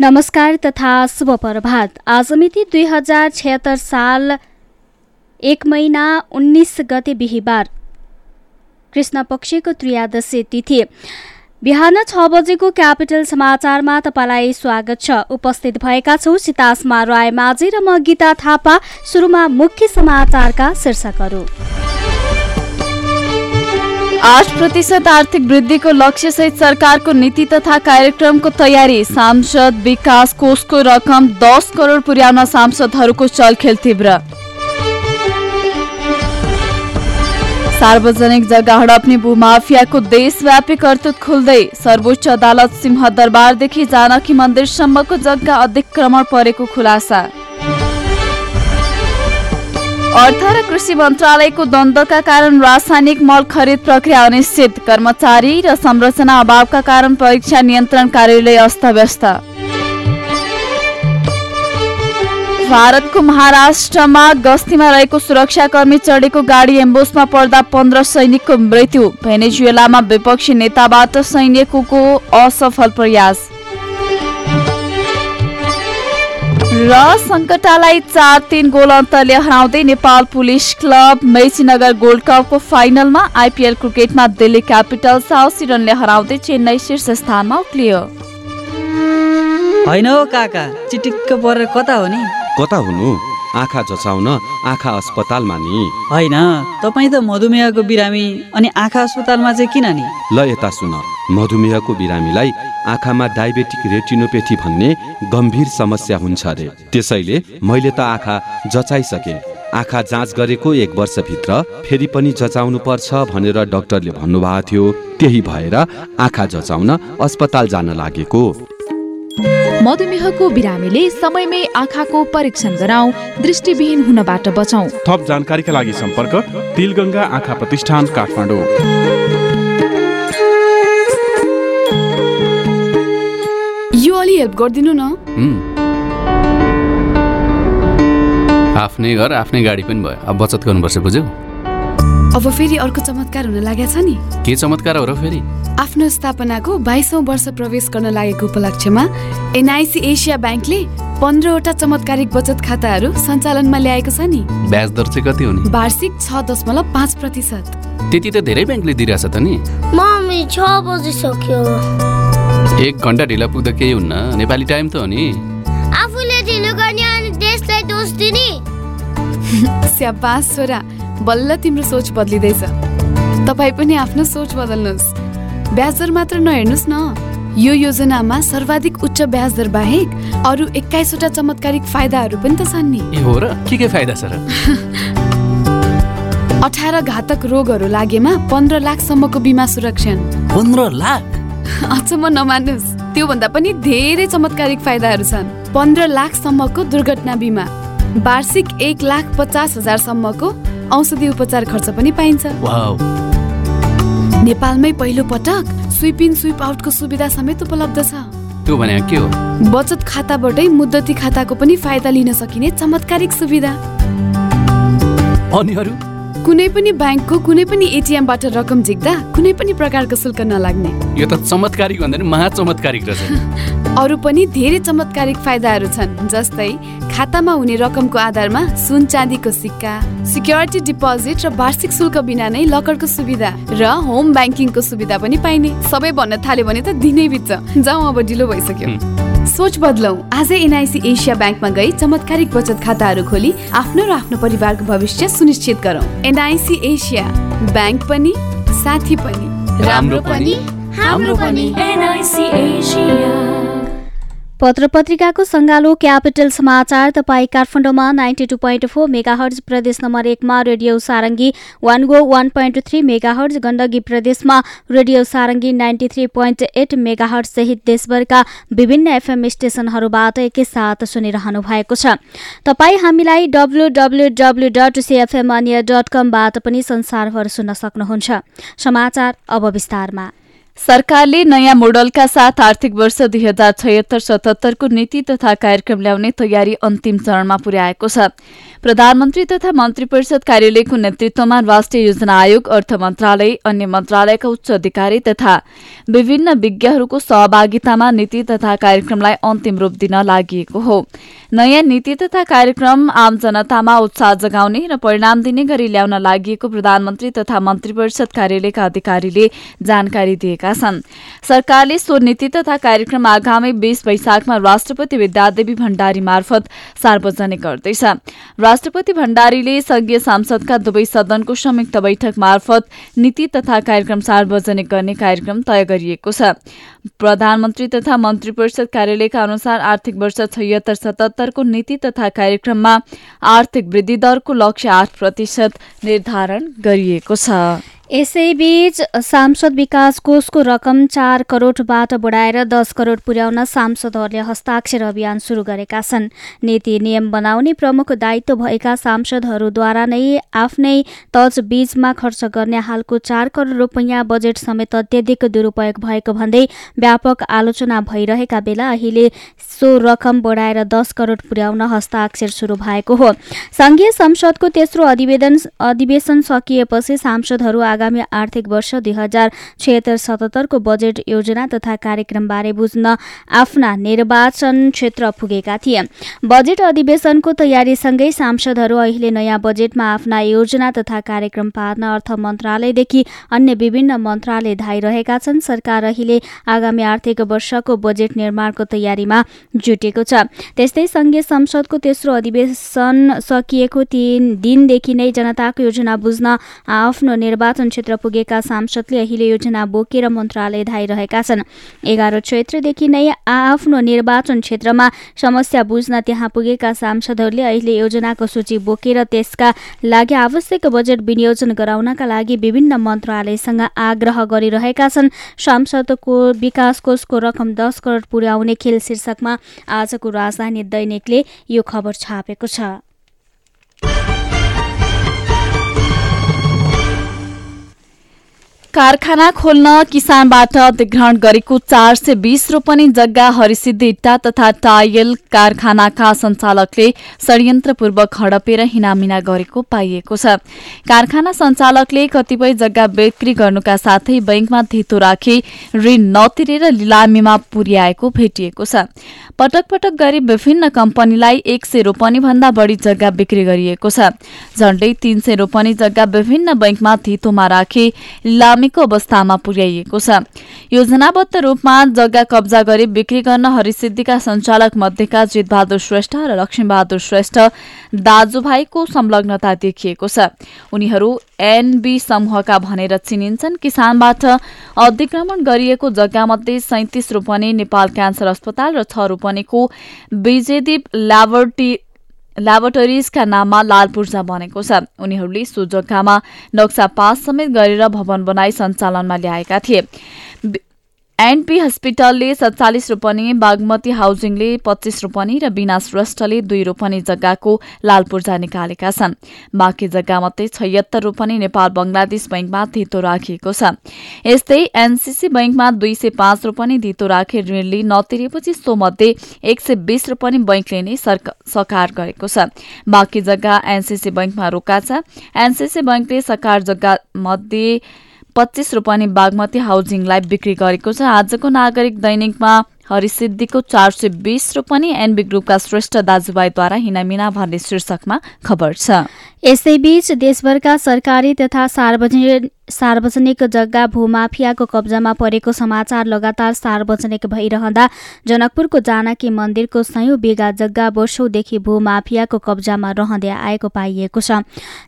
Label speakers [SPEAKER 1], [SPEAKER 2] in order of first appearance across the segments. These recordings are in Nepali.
[SPEAKER 1] नमस्कार तथा शुभ प्रभात। आज मिति दुई हजार छयत्तर साल एक महिना उन्नाइस गते बिहिबार। कृष्ण पक्षको त्रियादशी तिथि। बिहान छ बजेको क्यापिटल समाचारमा तपाईँलाई स्वागत छ। उपस्थित भएका छौँ सितासमा राय माझी र म गीता थापा। सुरुमा मुख्य समाचारका शीर्षकहरू।
[SPEAKER 2] आठ प्रतिशत आर्थिक वृद्धिको लक्ष्यसहित सरकारको नीति तथा कार्यक्रमको तयारी। सांसद विकास कोषको रकम दस करोड पुर्याउन सांसदहरूको चलखेल तीव्र। सार्वजनिक जग्गा हडप्ने भूमाफियाको देशव्यापी कर्तुत खुल्दै सर्वोच्च अदालत सिंहदरबारदेखि जानकी मन्दिरसम्मको जग्गा अतिक्रमण परेको खुलासा। अर्थ र कृषि मन्त्रालयको द्वन्द्वका कारण रासायनिक मल खरिद प्रक्रिया अनिश्चित। कर्मचारी र संरचना अभावका कारण परीक्षा नियन्त्रण कार्यालय अस्तव्यस्त। भारतको महाराष्ट्रमा गस्तीमा रहेको सुरक्षाकर्मी चढेको गाडी एम्बुसमा पर्दा पन्ध्र सैनिकको मृत्यु। भेनेजुएलामा विपक्षी नेताबाट सैनिकको असफल प्रयास। र सङ्कटालाई चार तिन गोल अन्तरले हराउँदै Nepal police club Mechinagar gold कपको फाइनलमा आइपिएल क्रिकेटमा दिल्ली क्यापिटल्स हाउसी रनले हराउँदै चेन्नई शीर्ष स्थानमा उक्लियो।
[SPEAKER 3] होइन काका चिटिक्क परेर कता हो नि?
[SPEAKER 4] कता हुनु? आँखा जचाउन आँखा अस्पतालमा नि।
[SPEAKER 3] होइन तपाईँ त मधुमेहको बिरामी अनि आँखा अस्पतालमा चाहिँ किन नि?
[SPEAKER 4] ल यता सुन मधुमेहको बिरामीलाई आँखामा डायबेटिक रेटिनोपेथी भन्ने गम्भीर समस्या हुन्छ अरे। त्यसैले मैले त आँखा जचाइसकेँ। आँखा जाँच गरेको एक वर्षभित्र फेरि पनि जचाउनु पर्छ भनेर डाक्टरले भन्नुभएको थियो। त्यही भएर आँखा जचाउन अस्पताल जान लागेको।
[SPEAKER 5] मधुमेहको बिरामीले समयमै आँखाको परीक्षण गराउँ दृष्टिविहीन हुनबाट बचौँ
[SPEAKER 6] थप जानकारीका लागि सम्पर्क तिलगङ्गा आँखा प्रतिष्ठान काठमाडौँ।
[SPEAKER 7] यो अलि हेल्प गरिदिनु न।
[SPEAKER 8] आफ्नै घर आफ्नै गाडी पनि भयो। अब बचत गर्नुपर्छ बुझ्यौ।
[SPEAKER 7] अब फेरि अर्को चमत्कार हुन लागेको छ नि।
[SPEAKER 8] के चमत्कार हो र फेरि?
[SPEAKER 7] आफ्नो स्थापनाको बाइसौँ वर्ष प्रवेश गर्न लागेको उपलक्ष्यमा एनआइसी एसिया ब्याङ्कले पन्ध्रवटा चमत्कारिक बचत खाताहरू सञ्चालनमा ल्याएको छ नि।
[SPEAKER 8] ब्याज दर चाहिँ कति हो नि?
[SPEAKER 7] वार्षिक छ दशमलव पाँच प्रतिशत।
[SPEAKER 8] त्यति त धेरै ब्याङ्कले दिइरहेछ त नि।
[SPEAKER 9] मम्मी छ बजिसक्यो।
[SPEAKER 8] एक घन्टा ढिला पुग्दा केही हुन्न। नेपाली टाइम त हो नि।
[SPEAKER 9] आफूले ढिलो गर्ने अनि देशलाई दोष दिने।
[SPEAKER 7] स्याबास छोरा बल्ल तिम्रो सोच बदलिँदैछ। तपाईँ पनि आफ्नो सोच बदल्नुहोस्। ब्याज दर मात्र नहेर्नुहोस् न। यो योजनामा सर्वाधिक उच्च ब्याज दर बाहेक अरू एक्काइसवटा चमत्कारिक फाइदाहरू पनि त छन् नि।
[SPEAKER 8] ए हो र? के के फाइदा छ र?
[SPEAKER 7] अठार घातक रोगहरू लागेमा पन्ध्र लाखसम्मको बिमा सुरक्षण।
[SPEAKER 8] पन्ध्र लाख?
[SPEAKER 7] अचम्म नमान्नुहोस्। त्योभन्दा पनि धेरै चमत्कारिक फाइदाहरू छन्। पन्ध्र लाखसम्मको दुर्घटना बिमा। वार्षिक एक लाख पचास हजारसम्मको औषधि उपचार खर्च पनि पाइन्छ। नेपालमै पहिलो पटक स्विप इन स्विप आउटको सुविधा समेत उपलब्ध छ।
[SPEAKER 8] त्यो भने के हो?
[SPEAKER 7] बचत खाताबाटै मुद्दती खाताको पनि फाइदा लिन सकिने चमत्कारिक सुविधा।
[SPEAKER 8] अनि
[SPEAKER 7] कुनै पनि ब्याङ्कको कुनै पनि एटिएमबाट रकम झिक्दा कुनै पनि प्रकारको शुल्क नलाग्ने।
[SPEAKER 8] यो त चमत्कारिक भन्दा महाचमत्कारिक रहेछ।
[SPEAKER 7] अरू पनि धेरै चमत्कारिक फाइदाहरू छन् जस्तै खातामा हुने रकमको आधारमा सुन चाँदीको सिक्का सिक्योरिटी डिपोजिट र वार्षिक शुल्क बिना नै लकरको सुविधा र होम ब्याङ्किङको सुविधा पनि पाइने। सबै भन्न थाल्यो भने त दिनै बित्छ। जाउँ अब ढिलो भइसक्यो। सोच बदलौ। आजै एनआइसी एसिया ब्याङ्कमा गई चमत्कारिक बचत खाताहरू खोली आफ्नो र आफ्नो परिवारको भविष्य सुनिश्चित गरौँ। एनआइसी एसिया ब्याङ्क पनि साथी पनि
[SPEAKER 8] राम्रो पनि
[SPEAKER 9] हाम्रो पनि।
[SPEAKER 5] एनआइसी एसिया
[SPEAKER 1] पत्र पत्रिकाको सङ्गालो क्यापिटल समाचार तपाईँ काठमाडौँमा ninety two point four megahertz प्रदेश नम्बर एकमा radio Sarangi one oh one point three megahertz Gandaki प्रदेशमा radio Sarangi ninety three point eight megahertz सहित देशभरका विभिन्न एफएम स्टेशनहरूबाट एकैसाथ सुनिरहनु भएको छ। तपाईँ हामीलाई W W W dot CFM dot कमबाट पनि संसारभर सुन्न सक्नुहुन्छ। समाचार अब विस्तारमा।
[SPEAKER 2] सरकारले नयाँ मोडलका साथ आर्थिक वर्ष दुई हजार छयत्तर सतहत्तरको नीति तथा कार्यक्रम ल्याउने तयारी अन्तिम चरणमा पुर्याएको छ। प्रधानमन्त्री तथा मन्त्री परिषद कार्यालयको नेतृत्वमा राष्ट्रिय योजना आयोग अर्थ मन्त्रालय अन्य मन्त्रालयका उच्च अधिकारी तथा विभिन्न विज्ञहरूको सहभागितामा नीति तथा कार्यक्रमलाई अन्तिम रूप दिन लागि हो। नयाँ नीति तथा कार्यक्रम आम जनतामा उत्साह जगाउने र परिणाम दिने गरी ल्याउन लागि प्रधानमन्त्री तथा मन्त्री परिषद कार्यालयका अधिकारीले जानकारी दिएका छन्। सरकारले सो नीति तथा कार्यक्रम आगामी बीस वैशाखमा राष्ट्रपति विद्यादेवी भण्डारी मार्फत सार्वजनिक गर्दैछ। राष्ट्रपति भण्डारीले संघीय सांसदका दुवै सदनको संयुक्त बैठक मार्फत नीति तथा कार्यक्रम सार्वजनिक गर्ने कार्यक्रम तय गरिएको छ। प्रधानमन्त्री तथा मन्त्री परिषद कार्यालयका अनुसार आर्थिक वर्ष छयत्तर सतहत्तरको नीति तथा कार्यक्रममा आर्थिक वृद्धि दरको लक्ष्य आठ प्रतिशत निर्धारण गरिएको छ।
[SPEAKER 1] यसैबीच सांसद विकास कोषको रकम चार करोडबाट बढाएर दस करोड पुर्याउन सांसदहरूले हस्ताक्षर अभियान सुरु गरेका छन्। नीति नियम बनाउने प्रमुख दायित्व भएका सांसदहरूद्वारा नै आफ्नै तजबीजमा खर्च गर्ने हालको चार करोड रुपियाँ बजेट समेत अत्यधिक दुरूपयोग भएको भन्दै व्यापक आलोचना भइरहेका बेला अहिले सो रकम बढाएर दस करोड पुर्याउन हस्ताक्षर सुरु भएको हो। संघीय संसदको तेस्रो अधिवेशन सकिएपछि सांसदहरू आगामी आर्थिक वर्ष दुई हजार छिहत्तर सतहत्तरको बजेट योजना तथा कार्यक्रमबारे बुझ्न आफ्ना निर्वाचन क्षेत्र पुगेका थिए। बजेट अधिवेशनको तयारीसँगै सांसदहरू अहिले नयाँ बजेटमा आफ्ना योजना तथा कार्यक्रम पार्न अर्थ मन्त्रालयदेखि अन्य विभिन्न मन्त्रालय धाइरहेका छन्। सरकार अहिले आगामी आर्थिक वर्षको बजेट निर्माणको तयारीमा जुटेको छ। त्यस्तै संघीय संसदको तेस्रो अधिवेशन सकिएको तीन दिनदेखि नै जनताको योजना बुझ्न आफ्नो निर्वाचन क्षेत्र पुगेका सांसदले अहिले योजना बोकेर मन्त्रालय धाइरहेका छन्। एघार चैत्रदेखि नै आफ्नो निर्वाचन क्षेत्रमा समस्या बुझ्न त्यहाँ पुगेका सांसदहरूले अहिले योजनाको सूची बोकेर त्यसका लागि आवश्यक बजेट विनियोजन गराउनका लागि विभिन्न मन्त्रालयसँग आग्रह गरिरहेका छन्। सांसदको विकास कोषको रकम दस करोड पुर्याउने खेल शीर्षकमा आजको राजधानी दैनिकले यो खबर छापेको छ।
[SPEAKER 2] कारखाना खोल्न किसानबाट अधिग्रहण गरेको चार सय बीस रोपनी जग्गा हरिसिद्धि इट्टा तथा टायल कारखानाका सञ्चालकले षड्यन्त्रपूर्वक हडपेर हिनामिना गरेको पाइएको छ। कारखाना सञ्चालकले कतिपय जग्गा बिक्री गर्नुका साथै बैंकमा धितो राखी ऋण नतिरेर लिलामीमा पुर्याएको भेटिएको छ। पटक पटक गरी विभिन्न कम्पनीलाई एक सय रोपनी भन्दा बढी जग्गा बिक्री गरिएको छ। झण्डै तीन सय रोपनी जग्गा विभिन्न बैंकमा धितोमा राखी लिलामीको अवस्थामा पुर्याइएको छ। योजनाबद्ध रूपमा जग्गा कब्जा गरी बिक्री गर्न हरिसिद्धिका सञ्चालक मध्येका जितबहादुर श्रेष्ठ र लक्ष्मीबहादुर श्रेष्ठ दाजुभाइको संलग्नता देखिएको छ। उनीहरू एनबी समूहका भनेर चिनिन्छन्। किसानबाट अधिक्रमण गरिएको जग्गामध्ये सैतिस रोपनी नेपाल क्यान्सर अस्पताल र छ रोपनीको विजयदीप ल्याबोरेटरी ल्याबोरेटरिजका नाममा लाल पूर्जा बनेको छ। उनीहरूले सो जग्गामा नक्सा पास समेत गरेर भवन बनाई सञ्चालनमा ल्याएका थिए। एनपी हस्पिटलले सत्तालिस रोपनी बागमती हाउसिङले पच्चिस रोपनी र बिना श्रेष्ठले दुई रोपनी जग्गाको लाल पूर्जा निकालेका छन्। बाँकी जग्गामध्ये छयत्तर रोपनी नेपाल बंगलादेश बैंकमा धितो राखिएको छ। यस्तै एनसीसी बैंकमा दुई सय पाँच रोपनी धितो राखे ऋण नतिरेपछि सो मध्ये एक सय बीस रोपनी बैंकले नै सकार गरेको छ। बाँकी जग्गा एनसीसी बैंकमा रोका छ। एनसीसी बैंकले सकार जग्गा मध्ये पच्चिस रोपनी बागमती हाउसिङलाई बिक्री गरेको छ। आजको नागरिक दैनिकमा हरिसिद्धिको चार सय बीस रोपनी एनबी ग्रुपका श्रेष्ठ दाजुभाइद्वारा हिनामिना भन्ने शीर्षकमा खबर छ।
[SPEAKER 1] यसैबीच देशभरका सरकारी तथा सार्वजनिक सार्वजनिक जग्गा भूमाफियाको कब्जामा परेको समाचार लगातार सार्वजनिक भइरहँदा जनकपुरको जानकी मन्दिरको सयौं बिघा जग्गा वर्षौंदेखि भूमाफियाको कब्जामा रहँदै आएको पाइएको छ।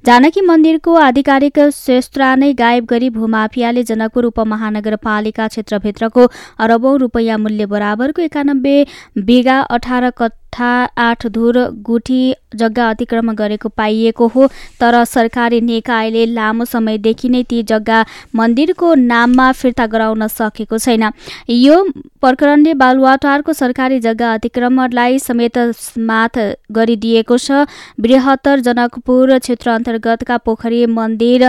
[SPEAKER 1] जानकी मन्दिरको आधिकारिक शेस्त्रा नै गायब गरी भूमाफियाले जनकपुर उपमहानगरपालिका क्षेत्रभित्रको अरबौं रुपियाँ मूल्य बराबरको एकानब्बे बिघा अठार कट्ठा आठ धुर गुठी जग्गा अतिक्रमण गरेको पाइएको हो। तर सरकारी निकायले लामो समयदेखि नै ती जग्गा मन्दिरको नाममा फिर्ता गराउन सकेको छैन। यो प्रकरणले बालुवाटारको सरकारी जग्गा अतिक्रमणलाई समेत माथ गरिदिएको छ। बृहत्तर जनकपुर क्षेत्र अन्तर्गतका पोखरी मन्दिर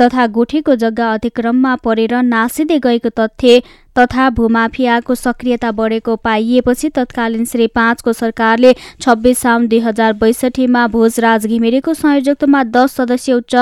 [SPEAKER 1] तथा गुठीको जग्गा अतिक्रममा परेर नासिँदै गएको तथ्य तथा भूमाफियाको सक्रियता बढेको पाइएपछि तत्कालीन श्री पाँचको सरकारले छब्बिस साउन दुई हजार बैसठीमा भोजराज घिमिरेको संयोजकत्वमा दस सदस्यीय उच्च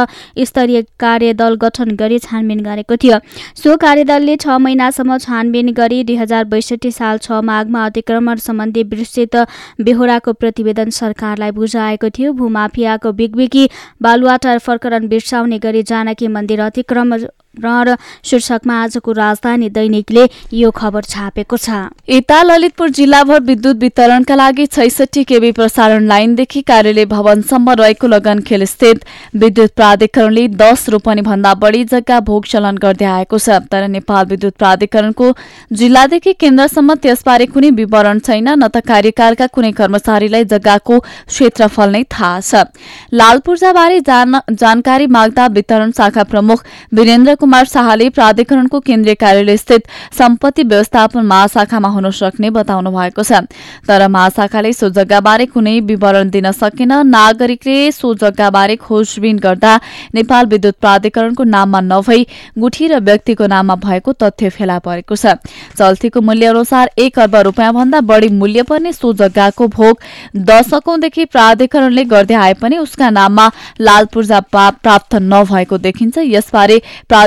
[SPEAKER 1] स्तरीय कार्यदल गठन गरी छानबिन गरेको थियो। सो कार्यदलले छ महिनासम्म छानबिन गरी दुई हजार बैसठी साल छ माघमा अतिक्रमण सम्बन्धी विस्तृत बेहोराको प्रतिवेदन सरकारलाई बुझाएको थियो। भूमाफियाको बिगबिगी बालुवाटार प्रकरण बिर्साउने गरी जानकी मन्दिर अतिक्रमण र शीर्षकमा आजको राजधानी दैनिकले यो खबर छापेको छ।
[SPEAKER 2] यता ललितपुर जिल्लाभर विद्युत वितरणका लागि छैसठी केबी प्रसारण लाइनदेखि कार्यालय भवनसम्म रहेको लगनखेल स्थित विद्युत प्राधिकरणले दस रोपनी भन्दा बढी जग्गा भोग चलन गर्दै आएको छ। तर नेपाल विद्युत प्राधिकरणको जिल्लादेखि केन्द्रसम्म त्यसबारे कुनै विवरण छैन न त कार्यकालका कुनै कर्मचारीलाई जग्गाको क्षेत्रफल नै थाहा छ। लाल पूर्जाबारे जानकारी माग्दा वितरण शाखा प्रमुख वीरेन्द्र कुमार शाहले प्राधिकरणको केन्द्रीय कार्यालय स्थित सम्पत्ति व्यवस्थापन महाशाखामा हुन सक्ने बताउनु भएको छ। तर महाशाखाले सो जग्गाबारे कुनै विवरण दिन सकेन। नागरिकले सो जग्गाबारे खोजबिन गर्दा नेपाल विद्युत प्राधिकरणको नाममा नभई गुठी र व्यक्तिको नाममा भएको तथ्य फेला परेको छ। चल्तीको मूल्य अनुसार एक अर्ब रूपियाँ भन्दा बढी मूल्य पर्ने सो जग्गाको भोग दशकौंदेखि प्राधिकरणले गर्दै आए पनि उसका नाममा लाल पूर्जा प्राप्त नभएको देखिन्छ। यसबारे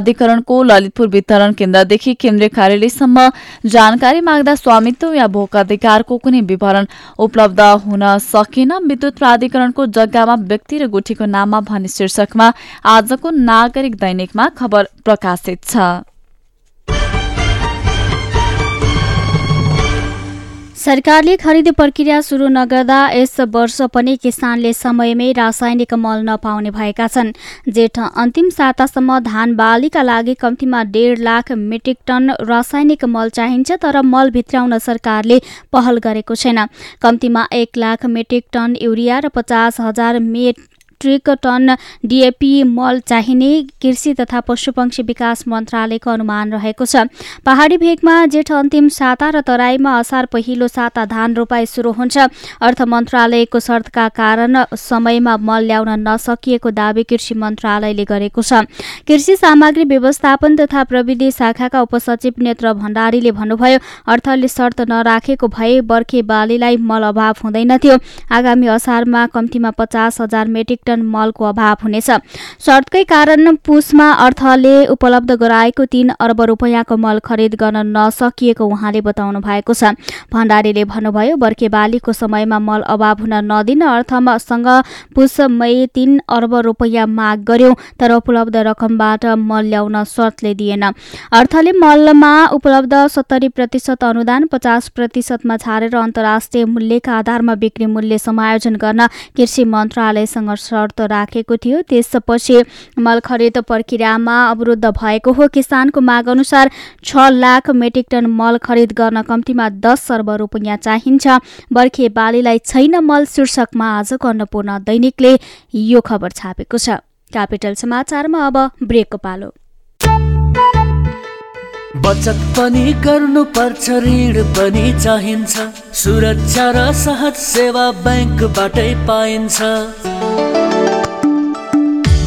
[SPEAKER 2] प्राधिकरणको ललितपुर वितरण केन्द्रदेखि केन्द्रीय कार्यालयसम्म जानकारी माग्दा स्वामित्व या भोक अधिकारको कुनै विवरण उपलब्ध हुन सकेन। विद्युत प्राधिकरणको जग्गामा व्यक्ति र गुठीको नाममा भन्ने शीर्षकमा आजको नागरिक दैनिकमा खबर प्रकाशित छ।
[SPEAKER 1] सरकारले खरिद प्रक्रिया सुरु नगर्दा यस वर्ष पनि किसानले समयमै रासायनिक मल नपाउने भएका छन्। जेठ अन्तिम सातासम्म धान बालीका लागि कम्तीमा डेढ लाख मेट्रिक टन रासायनिक मल चाहिन्छ तर मल भित्राउन सरकारले पहल गरेको छैन। कम्तीमा एक लाख मेट्रिक टन युरिया र पचास हजार मेट मेट्रिक टन डिएपी मल चाहिने कृषि तथा पशुपक्षी विकास मन्त्रालयको अनुमान रहेको छ। पहाडी भेगमा जेठ अन्तिम साता र तराईमा असार पहिलो साता धान रोपाई सुरु हुन्छ। अर्थ मन्त्रालयको शर्तका कारण समयमा मल ल्याउन नसकिएको दावी कृषि मन्त्रालयले गरेको छ। कृषि सामग्री व्यवस्थापन तथा प्रविधि शाखाका उपसचिव नेत्र भण्डारीले भन्नुभयो अर्थले शर्त नराखेको भए बर्खे बालीलाई मल अभाव हुँदैनथ्यो आगामी असारमा कम्तीमा पचास हजार मेट्रिक टन मलको अभाव हुनेछ। शर्तकै कारण पुसमा अर्थले उपलब्ध गराएको तीन अर्ब रुपियाँको मल खरिद गर्न नसकिएको उहाँले बताउनु भएको छ। भण्डारीले भन्नुभयो बर्खे बालीको समयमा मल अभाव हुन नदिन अर्थसँग पुस मई तीन अर्ब रुपियाँ माग गर्यो तर उपलब्ध रकमबाट मल ल्याउन शर्तले दिएन। अर्थले मलमा उपलब्ध सत्तरी प्रतिशत अनुदान पचास प्रतिशतमा छारेर अन्तर्राष्ट्रिय मूल्यका आधारमा बिक्री मूल्य समायोजन गर्न कृषि मन्त्रालयसँग शर्त राखेको थियो। त्यसपछि मल खरिद प्रक्रियामा अवरुद्ध भएको हो। किसानको माग अनुसार छ लाख मेट्रिक टन मल खरिद गर्न कम्तीमा दस अर्ब रुपियाँ चाहिन्छ। बर्खे बालीलाई छैन मल शीर्षकमा आजको अन्नपूर्ण दैनिकले यो खबर छापेको छ। क्यापिटल समाचारमा अब ब्रेकको पालो।
[SPEAKER 10] बचत पनि गर्नु पर्छ ऋण पनि चाहिन्छ। सुरक्षा र सहज सेवा ब्याङ्कबाटै पाइन्छ।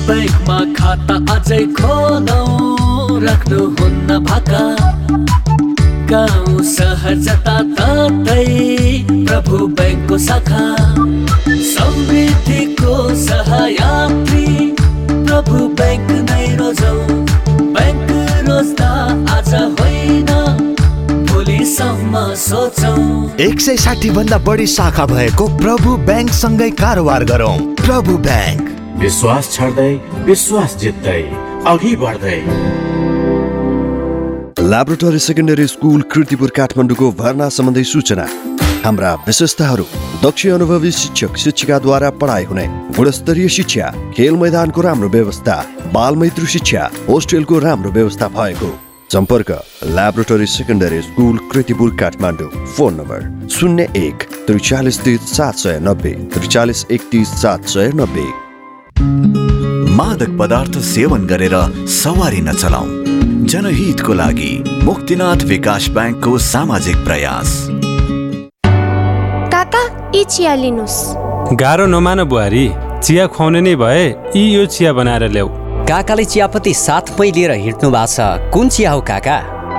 [SPEAKER 10] ब्याङ्कमा खाता अझै खोलौ राख्नुहुन्न भाका। गाउँ सहर जताततै प्रभु ब्याङ्कको शाखा। समृद्धिको सहायत्री प्रभु ब्याङ्क नै रोजौ। ब्याङ्क रोज्दा आज होइन
[SPEAKER 11] एक सय साठी भन्दा बढी शाखा भएको प्रभु ब्याङ्क सँगै कारोबार गरौँ। प्रभु ब्याङ्क।
[SPEAKER 12] विश्वास छर्दै विश्वास जित्दै अघि बढ्दै।
[SPEAKER 11] ल्याबोरेटरी सेकेन्डरी स्कुल कृतिपुर काठमाडौँको भर्ना सम्बन्धी सूचना हाम्रा विशेषताहरू दक्ष अनुभवी शिक्षक शिक्षिकाद्वारा पढाइ हुने गुणस्तरीय शिक्षा खेल मैदानको राम्रो व्यवस्था बाल मैत्री शिक्षा होस्टेलको राम्रो व्यवस्था भएको सम्पर्क laboratory secondary school Kirtipur Kathmandu phone number शून्य एक त्रिचालिस तिस सात सय नब्बे त्रिचालिस एकतिस सात सय नब्बे
[SPEAKER 13] मादक पदार्थ सेवन गरेर सवारी नचलाऊ जनहितको लागि मुक्तिनाथ विकास ब्याङ्कको सामाजिक प्रयास।
[SPEAKER 9] काका यी चिया लिनुहोस्
[SPEAKER 14] गाह्रो नमान बुहारी चिया खुवाउने नै भए यी यो चिया बनाएर ल्याऊ।
[SPEAKER 15] काकाले चियापत्ती साथमै लिएर हिँड्नु भएको छ। कुन चिया हो काका?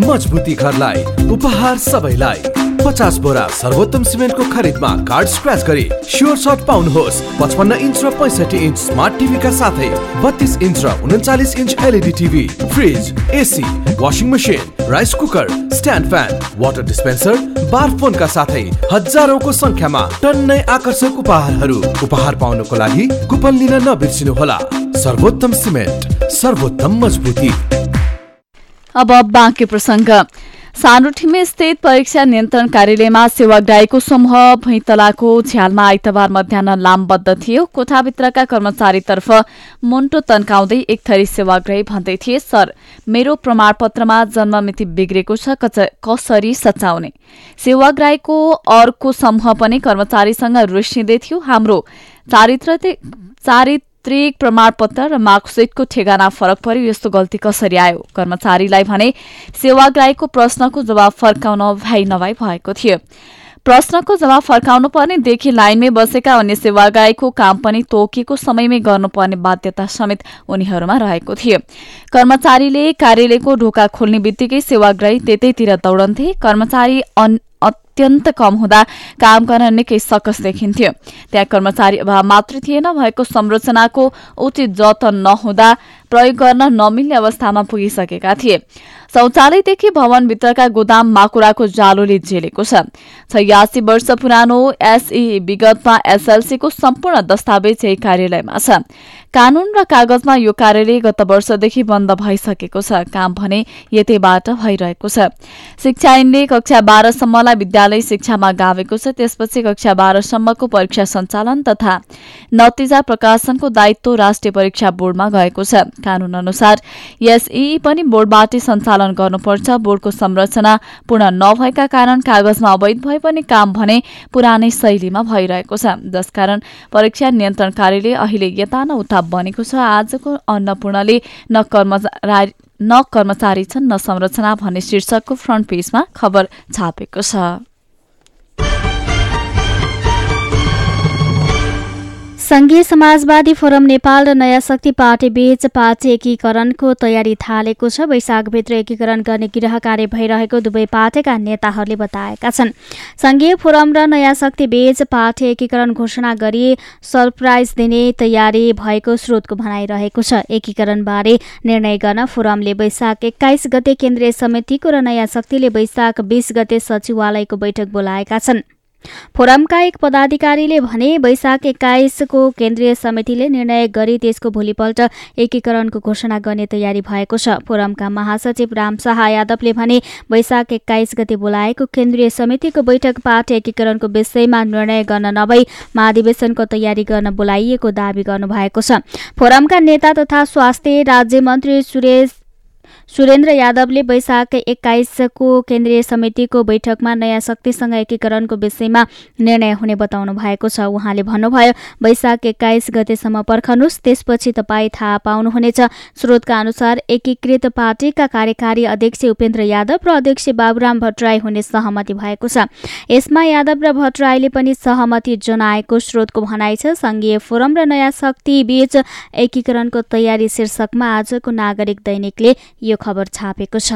[SPEAKER 16] मजबुती घरलाई उपहार सबैलाई। पचास बोरा सर्वोत्तम सिमेन्टको खरिदमा कार्ड स्क्रच गरी स्योर सर्ट पाउनुहोस्। पचपन्न इन्च र पैँसठी इन्च स्मार्ट टिभीका साथै बत्तीस इन्च र उन्चालिस inch LED TV fridge AC washing machine rice cooker stand fan water dispenser bar फोनका साथै हजारौंको संख्यामा टन्नै आकर्षक उपहारहरू। उपहार पाउनको लागि कुपन लिन नबिर्सिनुहोला। सर्वोत्तम सिमेन्ट सर्वोत्तम मजबुती।
[SPEAKER 2] अब बाँकी प्रसङ्ग। सानोठिमे स्थित परीक्षा नियन्त्रण कार्यालयमा सेवाग्राहीको समूह भैँतलाको झ्यालमा आइतबार मध्याह लामबद्ध थियो। कोठाभित्रका कर्मचारीतर्फ मुन्टो तन्काउँदै एक थरी सेवाग्राही भन्दै थिए सर मेरो प्रमाणपत्रमा जन्ममिति बिग्रेको छ कसरी सचाउने सेवाग्राहीको अर्को समूह पनि कर्मचारीसँग रुसिँदै थियो। हाम्रो चारित्र चारित्र त्रिक प्रमाणपत्र र मार्कसिटको ठेगाना फरक पर्यो यस्तो गल्ती कसरी आयो? कर्मचारीलाई भने सेवाग्राहीको प्रश्नको जवाब फर्काउन भ्याइ नभई भएको थियो। प्रश्नको जवाब फर्काउनु पर्ने देखि लाइनमै बसेका अन्य सेवाग्राहीको काम पनि तोकिएको समयमै गर्नुपर्ने बाध्यता समेत उनीहरूमा रहेको थियो। कर्मचारीले कार्यालयको ढोका खोल्ने बित्तिकै सेवाग्राही त्यतैतिर दौडन्थे। कर्मचारी अत्यन्त कम हुँदा काम गर्न निकै सकस देखिन्थ्यो। त्यहाँ कर्मचारी अभाव मात्र थिएन भएको संरचनाको उचित जतन नहुँदा प्रयोग गर्न नमिल्ने अवस्थामा पुगिसकेका थिए। शौचालयदेखि भवनभित्रका गोदाम माकुराको जालोले झेलेको छ। छयासी वर्ष पुरानो एसई विगतमा एसएलसीको सम्पूर्ण दस्तावेज यही कार्यालयमा छ। कानून र कागजमा यो कार्यालय गत वर्षदेखि बन्द भइसकेको छ काम भने यतैबाट भइरहेको छ। शिक्षा ऐनले कक्षा बाह्रसम्मलाई विद्यालय शिक्षामा गावेको छ त्यसपछि कक्षा बाह्रसम्मको परीक्षा सञ्चालन तथा नतिजा प्रकाशनको दायित्व राष्ट्रिय परीक्षा बोर्डमा गएको छ। कानून अनुसार एसई पनि बोर्डबाटै सञ्चालन गर्नुपर्छ। बोर्डको संरचना पूर्ण नभएका कारण कागजमा अवैध भए पनि काम भने पुरानै शैलीमा भइरहेको छ। जसकारण परीक्षा नियन्त्रण कार्यालय अहिले यता न उता बनेको छ। आजको अन्नपूर्णले न न कर्मचारी छन् न संरचना भन्ने शीर्षकको फ्रन्ट पेजमा खबर छापेको छ।
[SPEAKER 1] संघीय समाजवादी फोरम नेपाल र नयाँ शक्ति पार्टी बीच पार्टी एकीकरणको तयारी थालेको छ। वैशाखभित्र एकीकरण गर्ने गृह कार्य भइरहेको दुवै पार्टीका नेताहरूले बताएका छन्। संघीय फोरम र नयाँ शक्ति बीच पार्टी एकीकरण घोषणा गरी सरप्राइज दिने तयारी भएको स्रोतको भनाइरहेको छ। एकीकरणबारे निर्णय गर्न फोरमले वैशाख एक्काइस गते केन्द्रीय समितिको र नयाँ शक्तिले वैशाख बीस गते सचिवालयको बैठक बोलाएका छन्। फोरमका एक पदाधिकारीले भने वैशाख एक्काइसको केन्द्रीय समितिले निर्णय गरी त्यसको भोलिपल्ट एकीकरणको घोषणा गर्ने तयारी भएको छ। फोरमका महासचिव राम शाह यादवले भने वैशाख एक्काइस गते बोलाएको केन्द्रीय समितिको बैठक पार्टी एकीकरणको विषयमा निर्णय गर्न नभई महाधिवेशनको तयारी गर्न बोलाइएको दावी गर्नुभएको छ। फोरमका नेता तथा स्वास्थ्य राज्यमन्त्री सुरेश सुरेन्द्र यादवले वैशाख एक्काइसको केन्द्रीय समितिको बैठकमा नयाँ शक्तिसँग एकीकरणको विषयमा निर्णय हुने बताउनु भएको छ। उहाँले भन्नुभयो वैशाख एक्काइस गतेसम्म पर्खनुहोस् त्यसपछि तपाईँ थाहा पाउनुहुनेछ। स्रोतका अनुसार एकीकृत पार्टीका कार्यकारी अध्यक्ष उपेन्द्र यादव र अध्यक्ष बाबुराम भट्टराई हुने सहमति भएको छ। यसमा यादव र भट्टराईले पनि सहमति जनाएको स्रोतको भनाइ छ। संघीय फोरम र नयाँ शक्ति बीच एकीकरणको तयारी शीर्षकमा आजको नागरिक दैनिकले यो खबर छापेको छ।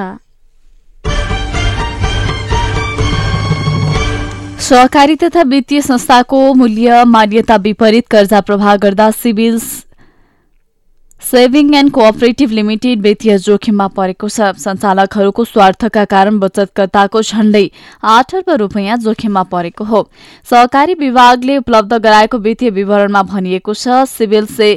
[SPEAKER 2] सहकारी तथा वित्तीय संस्थाको मूल्य मान्यता विपरीत कर्जा प्रवाह गर्दा civil saving and cooperative limited वित्तीय जोखिममा परेको छ। सञ्चालकहरूको स्वार्थका कारण बचतकर्ताको झण्डै आठ अर्ब रूपियाँ जोखिममा परेको हो। सहकारी विभागले उपलब्ध गराएको वित्तीय विवरणमा भनिएको छ civil say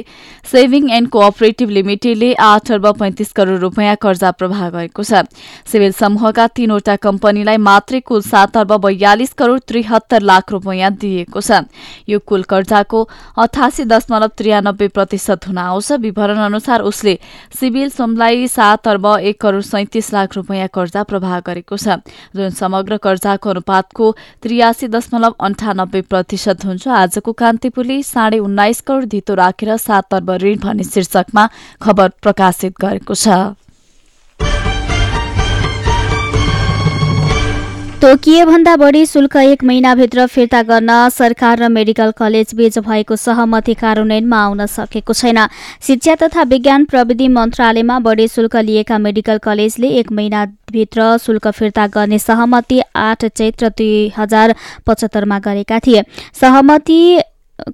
[SPEAKER 2] saving and cooperative लिमिटेडले आठ अर्ब पैंतिस करोड़ रूपियाँ कर्जा प्रवाह गरेको छ। सिभिल समूहका तीनवटा कम्पनीलाई मात्रै कुल सात अर्ब बयालिस करोड़ त्रिहत्तर लाख रूपियाँ दिएको छ। यो कुल कर्जाको अठासी दशमलव त्रियानब्बे प्रतिशत हुन आउँछ। विवरण अनुसार उसले सिभिल समलाई सात अर्ब एक करोड़ सैतिस लाख रूपियाँ कर्जा प्रवाह गरेको छ जुन समग्र कर्जाको अनुपातको त्रियासी दशमलव अन्ठानब्बे प्रतिशत हुन्छ। आजको कान्तिपुरले साढे उन्नाइस करोड़ धितो राखेर सात अर्ब ऋण भन्ने शीर्षकमा खबर प्रकाशित गरेको छ।
[SPEAKER 1] तोकिएभन्दा बढी शुल्क एक महिनाभित्र फिर्ता गर्न सरकार र मेडिकल कलेज बीच भएको सहमति कार्यान्वयनमा आउन सकेको छैन। शिक्षा तथा विज्ञान प्रविधि मन्त्रालयमा बढी शुल्क लिएका मेडिकल कलेजले एक महिनाभित्र शुल्क फिर्ता गर्ने सहमति आठ चैत्र दुई हजार पचहत्तरमा गरेका थिए। सहमति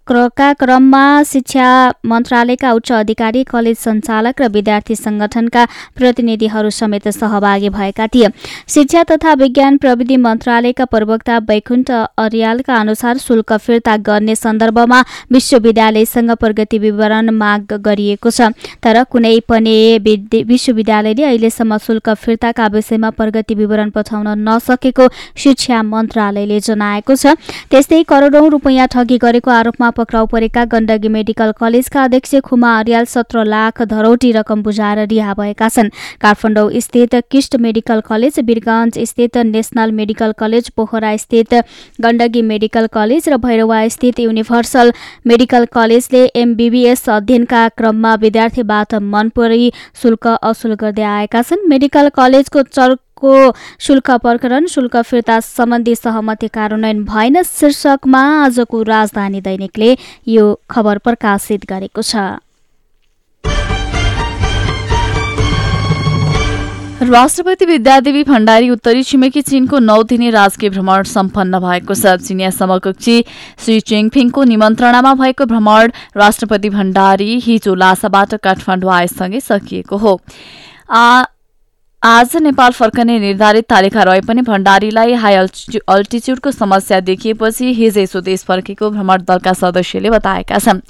[SPEAKER 1] का क्रममा शिक्षा मन्त्रालयका उच्च अधिकारी कलेज सञ्चालक र विद्यार्थी संगठनका प्रतिनिधिहरू समेत सहभागी भएका थिए। शिक्षा तथा विज्ञान प्रविधि मन्त्रालयका प्रवक्ता वैकुण्ठ अर्यालका अनुसार शुल्क फिर्ता गर्ने सन्दर्भमा विश्वविद्यालयसँग प्रगति विवरण माग गरिएको छ। तर कुनै पनि विश्वविद्यालयले अहिलेसम्म शुल्क फिर्ताका विषयमा प्रगति विवरण पठाउन नसकेको शिक्षा मन्त्रालयले जनाएको छ। त्यस्तै करोडौं रुपियाँ ठगी गरेको आरोप आरोपमा पक्राउ परेका गण्डकी मेडिकल कलेजका अध्यक्ष खुमा अर्याल सत्र लाख धरौटी रकम बुझाएर रिहा भएका छन्। काठमाडौँ स्थित किस्ट मेडिकल कलेज वीरगञ्ज स्थित नेसनल मेडिकल कलेज पोखरा स्थित गण्डकी मेडिकल कलेज र भैरवा स्थित युनिभर्सल मेडिकल कलेजले एमबीबीएस अध्ययनका क्रममा विद्यार्थीबाट मनपरी शुल्क असुल गर्दै आएका छन्। मेडिकल कलेजको चर्क को शुल्क प्रकरण शुल्क फिर्ता सम्बन्धी सहमति कार्यान्वयन भएन शीर्षकमा आजको राजधानी दैनिकले यो खबर प्रकाशित गरेको छ।
[SPEAKER 2] राष्ट्रपति विद्यादेवी भण्डारी उत्तरी छिमेकी चीनको नौ दिने राजकीय भ्रमण सम्पन्न भएको छ। चिनिया समकक्षी श्री चेङफिङको निमन्त्रणामा भएको भ्रमण राष्ट्रपति भण्डारी हिजो लासाबाट काठमाडौँ आएसँगै सकिएको हो। आज नेपाल फर्कने निर्धारित तालिका रहे पनि भण्डारीलाई हाई अल्टिच्युडको समस्या देखिएपछि हिजै स्वदेश फर्केको भ्रमण दलका सदस्यले बताएका छन्।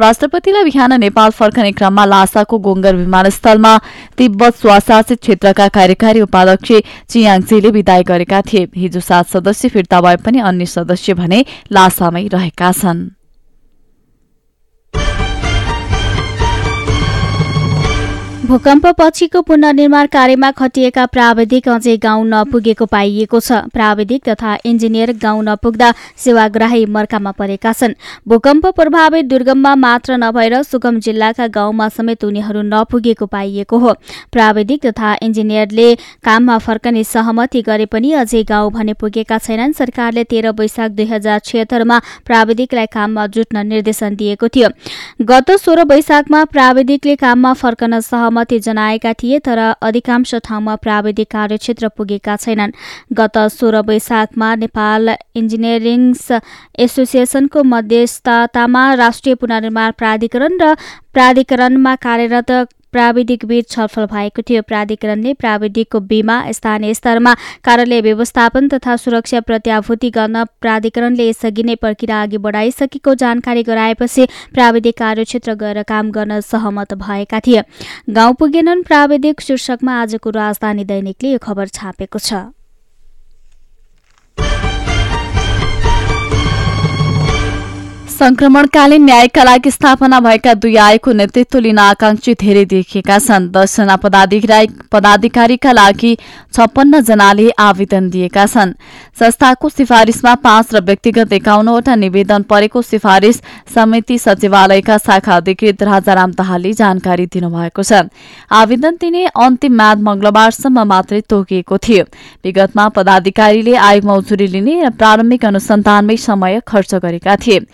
[SPEAKER 2] राष्ट्रपतिलाई बिहान नेपाल फर्कने क्रममा लासाको गोङ्गर विमानस्थलमा तिब्बत स्वशासित क्षेत्रका कार्यकारी उपाध्यक्ष चियाङजीले विदाय गरेका थिए। हिजो सात सदस्य फिर्ता भए पनि अन्य सदस्य भने लासामै रहेका छन्।
[SPEAKER 1] भूकम्प पछिको पुनर्निर्माण कार्यमा खटिएका प्राविधिक अझै गाउँ नपुगेको पाइएको छ। प्राविधिक तथा इन्जिनियर गाउँ नपुग्दा सेवाग्राही मर्कामा परेका छन्। भूकम्प प्रभावित दुर्गममा मात्र नभएर सुगम जिल्लाका गाउँमा समेत उनीहरू नपुगेको पाइएको हो। प्राविधिक तथा इन्जिनियरले काममा फर्कने सहमति गरे पनि अझै गाउँ भने पुगेका छैनन्। सरकारले तेह्र वैशाख दुई हजार छिहत्तरमा प्राविधिकलाई काममा जुट्न निर्देशन दिएको थियो। गत सोह्र वैशाखमा प्राविधिकले काममा फर्कन सह सहमति जनाएका थिए तर अधिकांश ठाउँमा प्राविधिक कार्यक्षेत्र पुगेका छैनन्। गत सोह्र वैशाखमा नेपाल इन्जिनियरिङ्स एसोसिएसनको मध्यस्थतामा राष्ट्रिय पुनर्निर्माण प्राधिकरण र प्राधिकरणमा कार्यरत प्राविधिक बीच छलफल भएको थियो। प्राधिकरणले प्राविधिकको बीमा स्थानीय स्तरमा कार्यालय व्यवस्थापन तथा सुरक्षा प्रत्याभूति गर्न प्राधिकरणले यसअघि नै प्रक्रिया अघि बढाइसकेको जानकारी गराएपछि प्राविधिक कार्यक्षेत्र गएर काम गर्न सहमत भएका थिए। गाउँ पुगेनन् प्राविधिक शीर्षकमा आजको राजधानी दैनिकले यो खबर छापेको छ।
[SPEAKER 2] संक्रमणकालीन न्यायका लागि स्थापना भएका दुई आयोगको नेतृत्व लिन आकांक्षी धेरै देखिएका छन्। दसजना पदाधिकारी पदाधिकारीका लागि छप्पन्न जनाले आवेदन दिएका छन्। संस्थाको सिफारिसमा पाँच र व्यक्तिगत एकाउन्नवटा निवेदन परेको सिफारिस समिति सचिवालयका शाखा अधिकृत राजाराम दाहालले जानकारी दिनुभएको छ। आवेदन दिने अन्तिम म्याद मंगलबारसम्म मात्रै तोकिएको थियो। विगतमा पदाधिकारीले आयोगमा उजुरी लिने र प्रारम्भिक अनुसन्धानमै समय खर्च गरेका थिए।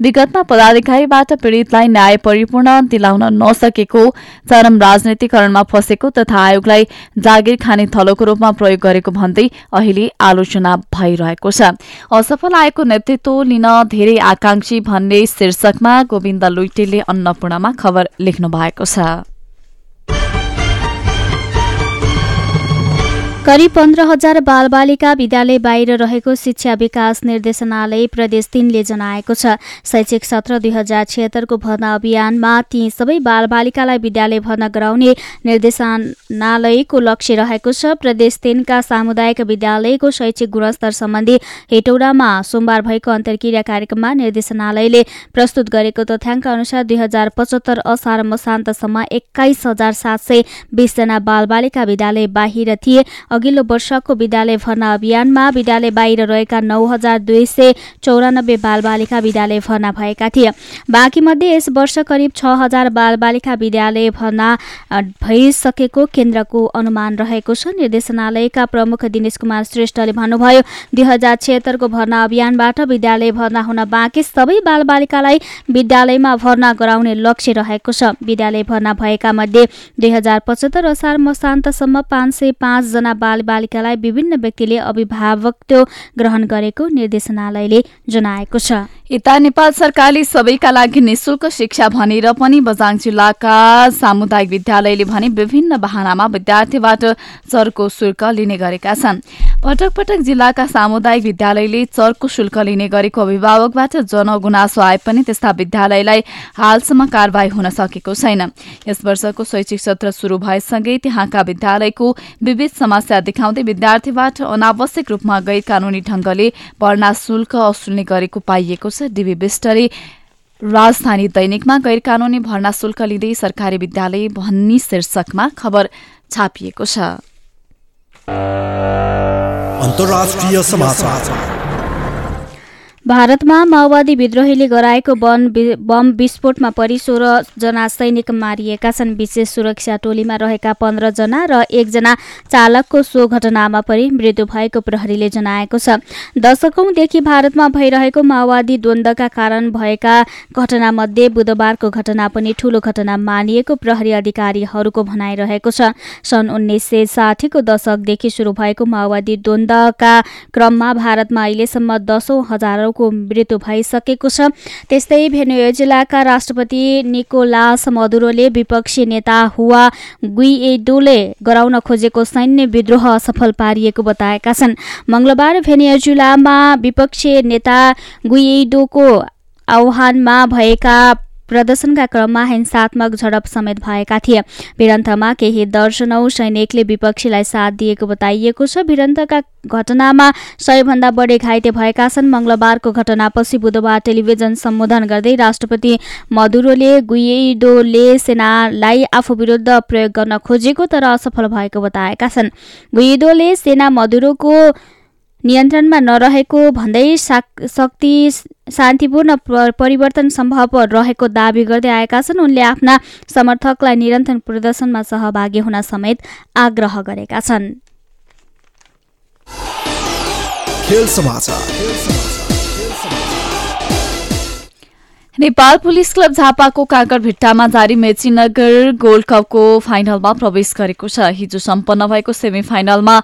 [SPEAKER 2] विगतमा पदाधिकारीबाट पीड़ितलाई न्याय परिपूर्ण दिलाउन नसकेको चरम राजनीतिकरणमा फँसेको तथा आयोगलाई जागिर खाने थलोको रूपमा प्रयोग गरेको भन्दै अहिले आलोचना भइरहेको छ। असफल आयोगको नेतृत्व लिन धेरै आकांक्षी भन्ने शीर्षकमा गोविन्द लुइटेले अन्नपूर्णमा खबर लेख्नु भएको छ।
[SPEAKER 1] करिब पन्ध्र हजार बालबालिका विद्यालय बाहिर रहेको शिक्षा विकास निर्देशनालय प्रदेश तीनले जनाएको छ। शैक्षिक सत्र दुई हजार छिहत्तरको भर्ना अभियानमा ती सबै बालबालिकालाई विद्यालय भर्ना गराउने निर्देशनालयको लक्ष्य रहेको छ। प्रदेश तीनका सामुदायिक विद्यालयको शैक्षिक गुणस्तर सम्बन्धी हेटौडामा सोमबार भएको अन्तर्क्रिया कार्यक्रममा निर्देशनालयले प्रस्तुत गरेको तथ्याङ्क अनुसार दुई हजार पचहत्तर असार मसान्तसम्म एक्काइस हजार सात सय बिसजना बालबालिका विद्यालय बाहिर थिए। अघिल्लो वर्षको विद्यालय भर्ना अभियानमा विद्यालय बाहिर रहेका नौ हजार दुई सय चौरानब्बे बालबालिका विद्यालय भर्ना भएका थिए। बाँकी मध्ये यस वर्ष करिब छ हजार बालबालिका विद्यालय भर्ना भइसकेको केन्द्रको अनुमान रहेको छ। निर्देशनालयका प्रमुख दिनेश कुमार श्रेष्ठले भन्नुभयो दुई हजार छिहत्तरको भर्ना अभियानबाट विद्यालय भर्ना हुन बाँकी सबै बालबालिकालाई विद्यालयमा भर्ना गराउने लक्ष्य रहेको छ। विद्यालय भर्ना भएका मध्ये दुई हजार पचहत्तर असार मसान्तसम्म पाँच सय पाँचजना बालबालिकालाई विभिन्न व्यक्तिले अभिभावकत्व ग्रहण गरेको निर्देशनालयले जनाएको छ।
[SPEAKER 2] यता नेपाल सरकारले सबैका लागि निशुल्क शिक्षा भनेर पनि बझाङ जिल्लाका सामुदायिक विद्यालयले भने विभिन्न बहानामा विद्यार्थीबाट चर्को शुल्क लिने गरेका छन्। पटक पटक जिल्लाका सामुदायिक विद्यालयले चर्को शुल्क लिने गरेको अभिभावकबाट जनगुनासो आए पनि त्यस्ता विद्यालयलाई हालसम्म कारवाही हुन सकेको छैन। यस वर्षको शैक्षिक सत्र शुरू भएसँगै त्यहाँका विद्यालयको विविध समस्या देखाउँदै विद्यार्थीबाट अनावश्यक रूपमा गैर कानूनी ढंगले भर्ना शुल्क असुल्ने गरेको पाइएको छ। डिबी विष्टले राजधानी दैनिकमा गैर कानूनी भर्ना शुल्क लिँदै सरकारी विद्यालय भन्ने शीर्षकमा खबर छापिएको छ।
[SPEAKER 1] भारतमा माओवादी विद्रोहीले गराएको वन बम विस्फोटमा परि सोह्रजना सैनिक मारिएका छन्। विशेष सुरक्षा टोलीमा रहेका पन्ध्रजना र एकजना चालकको सो घटनामा परि मृत्यु भएको प्रहरीले जनाएको छ। दशकौंदेखि भारतमा भइरहेको माओवादी द्वन्द्वका कारण भएका घटनामध्ये बुधबारको घटना पनि ठूलो घटना मानिएको प्रहरी अधिकारीहरूको भनाइरहेको छ। सन् उन्नाइस सय साठीको दशकदेखि सुरु भएको माओवादी द्वन्द्वका क्रममा भारतमा अहिलेसम्म दशौं हजारौं को मृत्यु भइसकेको छ। त्यस्तै भेनेजुलाका राष्ट्रपति निकोलास मदुरोले विपक्षी नेता हुवा गुइएडोले गराउन खोजेको सैन्य विद्रोह असफल पारिएको बताएका छन्। मंगलबार भेनेजुलामा विपक्षी नेता गुइएडोको आह्वानमा भएका प्रदर्शनका क्रममा हिंसात्मक झडप समेत भएका थिए। भिरन्तमा केही दर्शनौ सैनिकले विपक्षीलाई साथ दिएको बताइएको छ। भिरन्तका घटनामा सयभन्दा बढी घाइते भएका छन्। मंगलबारको घटनापछि बुधबार टेलिभिजन सम्बोधन गर्दै राष्ट्रपति मधुरोले गुइडोले सेनालाई आफू विरुद्ध प्रयोग गर्न खोजेको तर असफल भएको बताएका छन्। गुइडोले सेना मधुरोको नियन्त्रणमा नरहेको भन्दै शक्ति शान्तिपूर्ण परिवर्तन सम्भव रहेको दावी गर्दै आएका छन्। उनले आफ्ना समर्थकलाई निरन्तर प्रदर्शनमा सहभागी हुन समेत आग्रह गरेका छन्।
[SPEAKER 2] नेपाल पुलिस क्लब झापाको काँकरभिट्टामा जारी मेचीनगर गोल्ड कपको फाइनलमा प्रवेश गरेको छ। हिजो सम्पन्न भएको सेमी फाइनलमा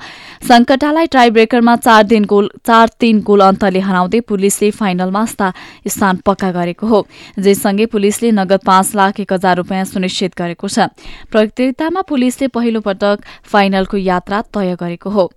[SPEAKER 2] सङ्कटालाई टाई ब्रेकरमा चार दिन गोल चार तीन गोल अन्तले हराउँदै पुलिसले फाइनलमा स्थान पक्का गरेको हो। जेसँगै पुलिसले नगद पाँच लाख एक हजार रुपियाँ सुनिश्चित गरेको छ। प्रतियोगितामा पुलिसले पहिलो पटक फाइनलको यात्रा तय गरेको हो।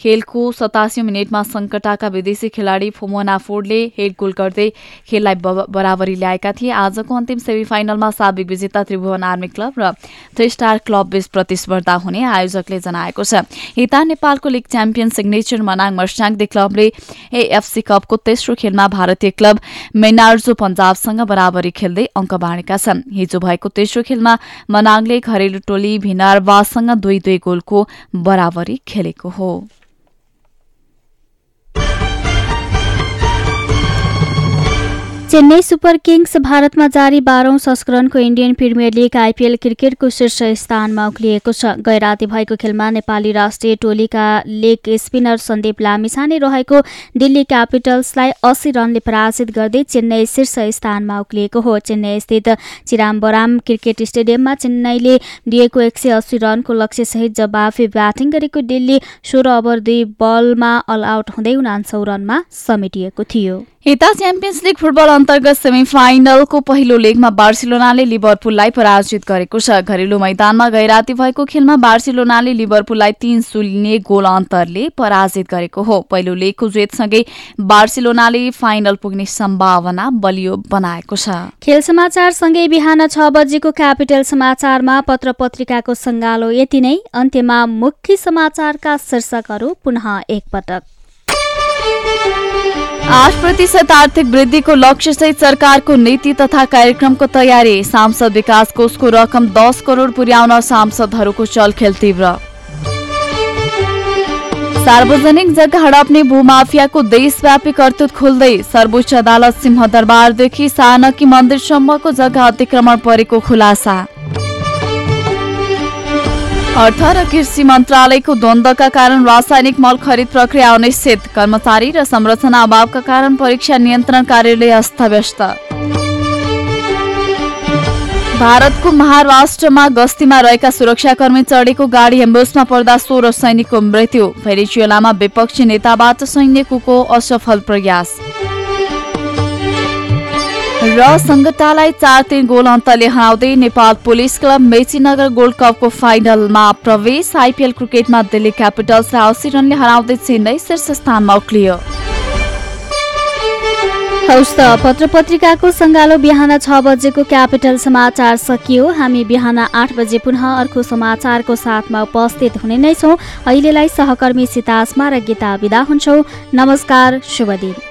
[SPEAKER 2] खेलको सतासी मिनटमा सङ्कटाका विदेशी खेलाडी फोमोना फोर्डले हेड गोल गर्दै खेललाई बराबरी ल्याएका थिए। आजको अन्तिम सेमिफाइनलमा साबिक विजेता त्रिभुवन आर्मी क्लब र थ्री स्टार क्लब बीच प्रतिस्पर्धा हुने आयोजकले जनाएको छ। यता नेपालको league champion signature Manang Marsyangdi क्लबले एएफसी कपको तेस्रो खेलमा भारतीय क्लब मेनार्जो पन्जाबसँग बराबरी खेल्दै अङ्क बाँडेका छन्। हिजो भएको तेस्रो खेलमा मनाङले घरेलु टोली भिनारवासँग दुई दुई गोलको बराबरी खेलेको हो।
[SPEAKER 1] चेन्नई सुपर किङ्स भारतमा जारी बाह्रौं संस्करणको इन्डियन प्रिमियर लिग आइपिएल क्रिकेटको शीर्ष स्थानमा उक्लिएको छ। गैराती भएको खेलमा नेपाली राष्ट्रिय टोलीका लेग स्पिनर सन्दीप लामिछाने रहेको दिल्ली क्यापिटल्सलाई अस्सी रनले पराजित गर्दै चेन्नई शीर्ष स्थानमा उक्लिएको हो। चेन्नई स्थित चिराम्बराम क्रिकेट स्टेडियममा चेन्नईले दिएको एक सय अस्सी रनको लक्ष्यसहित जवाफी ब्याटिङ गरेको दिल्ली सोह्र ओभर दुई बलमा अल आउट हुँदै उनान्सौ रनमा समेटिएको थियो।
[SPEAKER 2] यता च्याम्पियन्स लिग फुटबल अन्तर्गत सेमी फाइनलको पहिलो लेगमा बार्सिलोनाले लिभरपुललाई पराजित गरेको छ। घरेलु मैदानमा गैराती भएको खेलमा बार्सिलोनाले लिभरपुललाई तीन शून्य गोल अन्तरले पराजित गरेको हो। पहिलो लेगको जेतसँगै बार्सिलोनाले फाइनल पुग्ने सम्भावना बलियो बनाएको छ।
[SPEAKER 1] खेल समाचारसँगै बिहान छ बजेको क्यापिटल समाचारमा पत्र पत्रिकाको सङ्गालो यति नै। अन्त्यमा मुख्य समाचारका शीर्षकहरू पुनः एकपटक।
[SPEAKER 2] आठ प्रतिशत आर्थिक वृद्धिको लक्ष्यसहित सरकारको नीति तथा कार्यक्रमको तयारी। सांसद विकास कोषको रकम दस करोड पुर्याउन सांसदहरूको चलखेल तीव्र। सार्वजनिक जग्गा हडप्ने भूमाफियाको देशव्यापी कर्तुत खुल्दै सर्वोच्च अदालत सिंहदरबारदेखि सानकी मन्दिरसम्मको जग्गा अतिक्रमण परेको खुलासा। अर्थ र कृषि मन्त्रालयको द्वन्द्वका कारण रासायनिक मल खरिद प्रक्रिया अनिश्चित। कर्मचारी र संरचना अभावका कारण परीक्षा नियन्त्रण कार्यालय अस्तव्यस्त। भारतको महाराष्ट्रमा गस्तीमा रहेका सुरक्षाकर्मी चढेको गाडी एम्बुसमा पर्दा सोह्र सैनिकको मृत्यु। भेनेजुएलामा विपक्षी नेताबाट सैनिकको असफल प्रयास। र सङ्गटालाई चार तिन गोल अन्तले हराउँदै Nepal police club Mechinagar gold कपको फाइनलमा प्रवेश। आइपिएल क्रिकेटमा दिल्ली क्यापिटल्सलाई अस्सी रनले हराउँदै चेन्नई शीर्ष स्थानमा उक्लियो।
[SPEAKER 1] हौस् त पत्र पत्रिकाको सङ्गालो बिहान छ बजेको क्यापिटल समाचार सकियो। हामी बिहान आठ बजे पुनः अर्को समाचारको साथमा उपस्थित हुने नै छौँ। अहिलेलाई सहकर्मी सीतासमा र गीता विदा हुन्छौ। नमस्कार शुभ दिन।